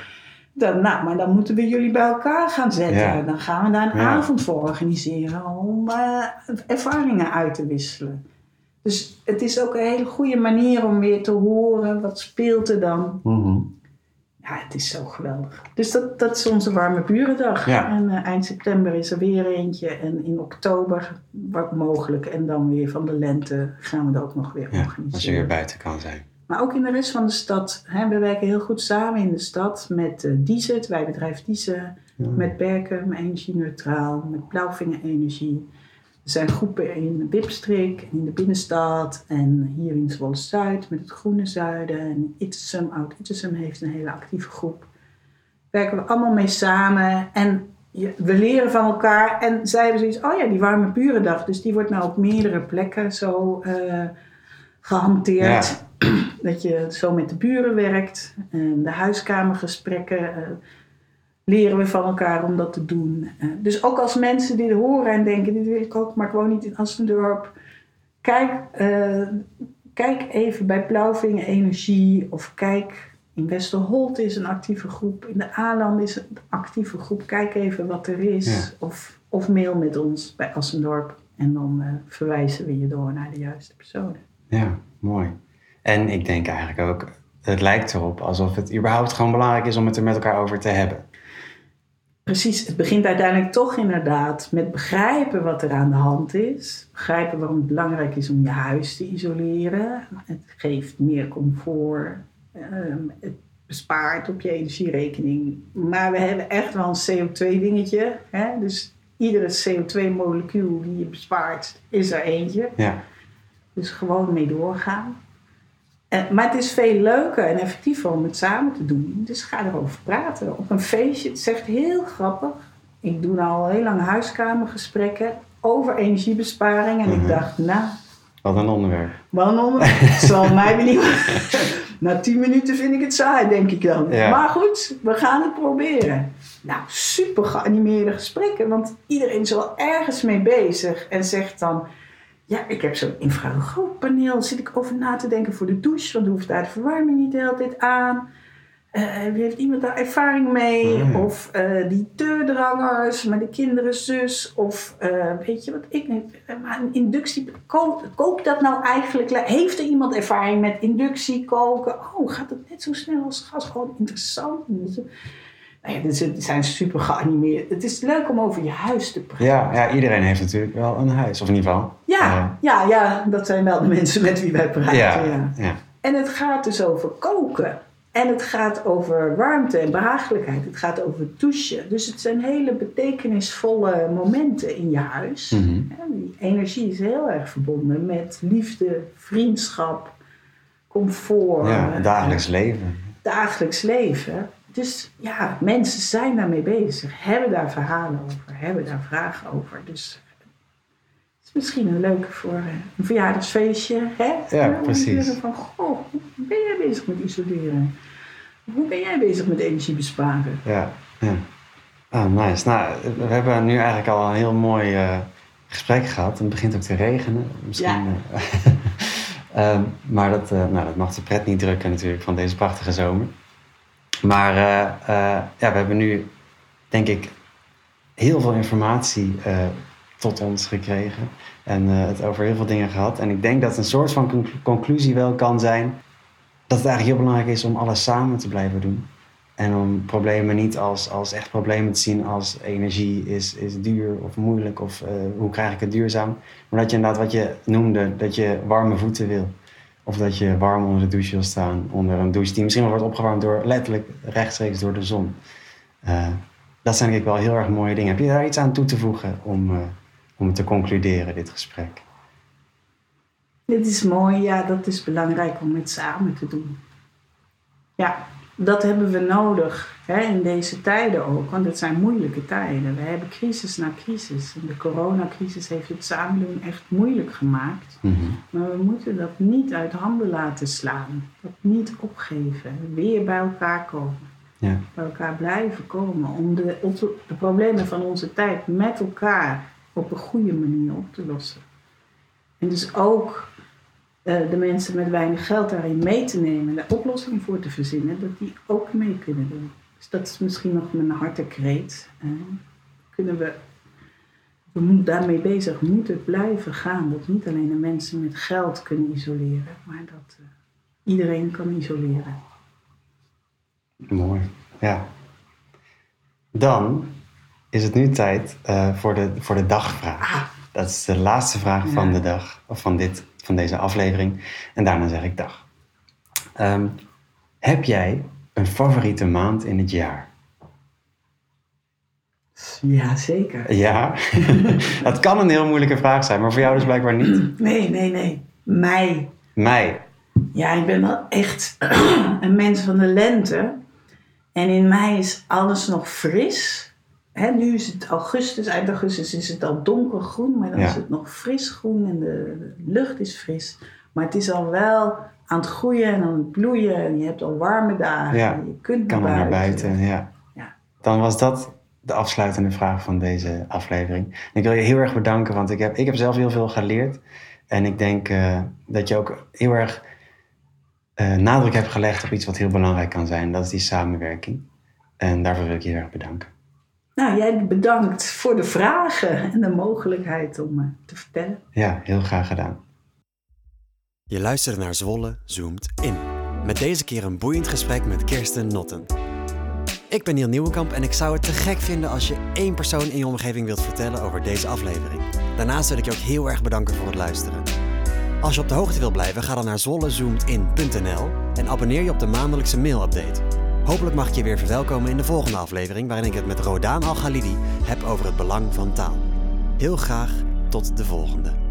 Speaker 1: Dan, nou, maar dan moeten we jullie bij elkaar gaan zetten.
Speaker 2: Ja.
Speaker 1: Dan gaan we daar een
Speaker 2: Ja.
Speaker 1: avond voor organiseren om eh, ervaringen uit te wisselen. Dus het is ook een hele goede manier om weer te horen wat speelt er dan.
Speaker 2: Mhm.
Speaker 1: Ja, het is zo geweldig. Dus dat, dat is onze warme burendag.
Speaker 2: Ja.
Speaker 1: En eh, eind september is er weer eentje. En in oktober, wat mogelijk. En dan weer van de lente gaan we er ook nog weer
Speaker 2: Ja,
Speaker 1: organiseren.
Speaker 2: als je weer buiten kan zijn.
Speaker 1: Maar ook in de rest van de stad. Hè, we werken heel goed samen in de stad met uh, Dieze, het wijbedrijf Dieze.
Speaker 2: Ja.
Speaker 1: Met Berken, Energie Neutraal. Met Blauwvinger Energie. Er zijn groepen in de Wipstrik en in de binnenstad. En hier in Zwolle Zuid met het Groene Zuiden. En Ittesum, Oud Ittesum heeft een hele actieve groep. Werken we allemaal mee samen. En je- we leren van elkaar. En zij hebben zoiets, oh ja, die warme burendag. Dus die wordt nou op meerdere plekken zo eh, gehanteerd. Dat je zo met de buren werkt. En de huiskamergesprekken eh, leren we van elkaar om dat te doen. Eh, dus ook als mensen dit horen en denken, dit wil ik ook, maar ik woon niet in Assendorp. Kijk, eh, kijk even bij Blauwvinger Energie of kijk in Westerholt is een actieve groep. In de Aanland is een actieve groep. Kijk even wat er is.
Speaker 2: Ja.
Speaker 1: Of, of mail met ons bij Assendorp. En dan eh, verwijzen we je door naar de juiste personen.
Speaker 2: Ja, mooi. En ik denk eigenlijk ook, het lijkt erop alsof het überhaupt gewoon belangrijk is om het er met elkaar over te hebben.
Speaker 1: Precies, het begint uiteindelijk toch inderdaad met begrijpen wat er aan de hand is. Begrijpen waarom het belangrijk is om je huis te isoleren. Het geeft meer comfort. ehm, het bespaart op je energierekening. Maar we hebben echt wel een CO2-dingetje. Hè? Dus iedere CO2-molecuul die je bespaart, is er eentje.
Speaker 2: Ja,
Speaker 1: Dus gewoon mee doorgaan. Eh, maar het is veel leuker en effectiever om het samen te doen. Dus ga erover praten. Op een feestje, het is echt heel grappig. Ik doe nou al heel lang huiskamergesprekken over energiebesparing. En
Speaker 2: Mhm.
Speaker 1: ik dacht, nou,
Speaker 2: wat een onderwerp.
Speaker 1: wat een onderwerp. Het zal mij niet... Na tien minuten vind ik het saai, denk ik dan.
Speaker 2: Ja.
Speaker 1: Maar goed, we gaan het proberen. Nou, super geanimeerde gesprekken. Want iedereen is wel ergens mee bezig. En zegt dan... Ja, ik heb zo'n infraroodpaneel. Zit ik over na te denken voor de douche. Want dan hoeft daar de verwarming niet de hele tijd aan. Eh, heeft iemand daar ervaring mee?
Speaker 2: Ja.
Speaker 1: Of eh, die deurdrangers met de kinderen zus. Of eh, weet je wat ik niet. Maar een inductie. Kook, kookt dat nou eigenlijk? Heeft er iemand ervaring met inductie koken? Oh, gaat het net zo snel als gas? Gewoon interessant. Dus, nou zijn- super geanimeerd. Het is leuk om over je huis te praten.
Speaker 2: Ja, ja, iedereen heeft natuurlijk wel een huis, of in ieder geval.
Speaker 1: Ja, ja, ja, dat zijn wel de mensen met wie wij praten.
Speaker 2: ja,
Speaker 1: ja.
Speaker 2: ja.
Speaker 1: En het gaat dus over koken. En het gaat over warmte en behagelijkheid. Het gaat over douchen. Dus het zijn hele betekenisvolle momenten in je huis.
Speaker 2: Mhm.
Speaker 1: Die energie is heel erg verbonden met liefde, vriendschap, comfort,
Speaker 2: ja, dagelijks leven.
Speaker 1: dagelijks leven. Dus ja, mensen zijn daarmee bezig, hebben daar verhalen over, hebben daar vragen over. Dus het is misschien een leuke voor eh, een verjaardagsfeestje. Hè?
Speaker 2: Ja, precies.
Speaker 1: Van, goh, hoe ben jij bezig met isoleren? Hoe ben jij bezig met energie besparen?
Speaker 2: Ja, ja. Ah, nice. Nou, we hebben nu eigenlijk al een heel mooi eh, gesprek gehad. Het begint ook te regenen. Misschien, eh, Ehm, maar dat, nou, dat mag de pret niet drukken natuurlijk van deze prachtige zomer. Maar eh, eh, ja, we hebben nu, denk ik, heel veel informatie eh, tot ons gekregen. En het over heel veel dingen gehad. En ik denk dat een soort van conc- conclusie wel kan zijn... dat het eigenlijk heel belangrijk is om alles samen te blijven doen. En om problemen niet als, als echt problemen te zien als energie is, is duur of moeilijk of hoe krijg ik het duurzaam. Maar dat je inderdaad wat je noemde, dat je warme voeten wil. Of dat je warm onder de douche wil staan, onder een douche die misschien wel wordt opgewarmd door letterlijk rechtstreeks door de zon. Eh, Dat zijn ik wel heel erg mooie dingen. Heb je daar iets aan toe te voegen om, uh, om te concluderen, dit gesprek?
Speaker 1: Dit is mooi, ja, dat is belangrijk om het samen te doen. Ja, dat hebben we nodig hè, in deze tijden ook, want het zijn moeilijke tijden. We hebben crisis na crisis. En de coronacrisis heeft het samendoen echt moeilijk gemaakt.
Speaker 2: Mhm.
Speaker 1: Maar we moeten dat niet uit handen laten slaan. Dat niet opgeven. Weer bij elkaar komen.
Speaker 2: Ja.
Speaker 1: Bij elkaar blijven komen. Om de, de problemen van onze tijd met elkaar op een goede manier op te lossen. En dus ook de mensen met weinig geld daarin mee te nemen, de oplossing voor te verzinnen, dat die ook mee kunnen doen. Dus dat is misschien nog mijn hartekreet. Uh, kunnen we, we moeten daarmee bezig moeten blijven gaan. Dat niet alleen de mensen met geld kunnen isoleren, maar dat uh, iedereen kan isoleren.
Speaker 2: Mooi, ja. Dan is het nu tijd voor, de, voor de dagvraag.
Speaker 1: Ah.
Speaker 2: Dat is de laatste vraag ja. van de dag, of van, dit, van deze aflevering. En daarna zeg ik dag. Um, heb jij een favoriete maand in het jaar?
Speaker 1: Ja, zeker.
Speaker 2: Ja, dat kan een heel moeilijke vraag zijn, maar voor jou dus blijkbaar niet.
Speaker 1: Nee, nee, nee. Mei.
Speaker 2: Mei.
Speaker 1: Ja, ik ben wel echt een mens van de lente. En in mei is alles nog fris. Hè, nu is het augustus, eind augustus is het al donkergroen, maar dan
Speaker 2: Ja.
Speaker 1: is het nog fris groen en de, de lucht is fris. Maar het is al wel aan het groeien en aan het bloeien en je hebt al warme dagen.
Speaker 2: Ja,
Speaker 1: Je kunt
Speaker 2: Kan er naar buiten, ja.
Speaker 1: Ja.
Speaker 2: Dan was dat de afsluitende vraag van deze aflevering. En ik wil je heel erg bedanken, want ik heb, ik heb zelf heel veel geleerd. En ik denk eh, dat je ook heel erg eh, nadruk hebt gelegd op iets wat heel belangrijk kan zijn. Dat is die samenwerking. En daarvoor wil ik je heel erg bedanken.
Speaker 1: Nou, jij bedankt voor de vragen en de mogelijkheid om me te vertellen.
Speaker 2: Ja, heel graag gedaan.
Speaker 3: Je luistert naar Zwolle zoomt in. Met deze keer een boeiend gesprek met Kirsten Notten. Ik ben Niel Nieuwenkamp en ik zou het te gek vinden als je één persoon in je omgeving wilt vertellen over deze aflevering. Daarnaast wil ik je ook heel erg bedanken voor het luisteren. Als je op de hoogte wilt blijven, ga dan naar zwollezoomtin.nl en abonneer je op de maandelijkse mailupdate. Hopelijk mag ik je weer verwelkomen in de volgende aflevering waarin ik het met Rodaan Al-Ghalidi heb over het belang van taal. Heel graag tot de volgende.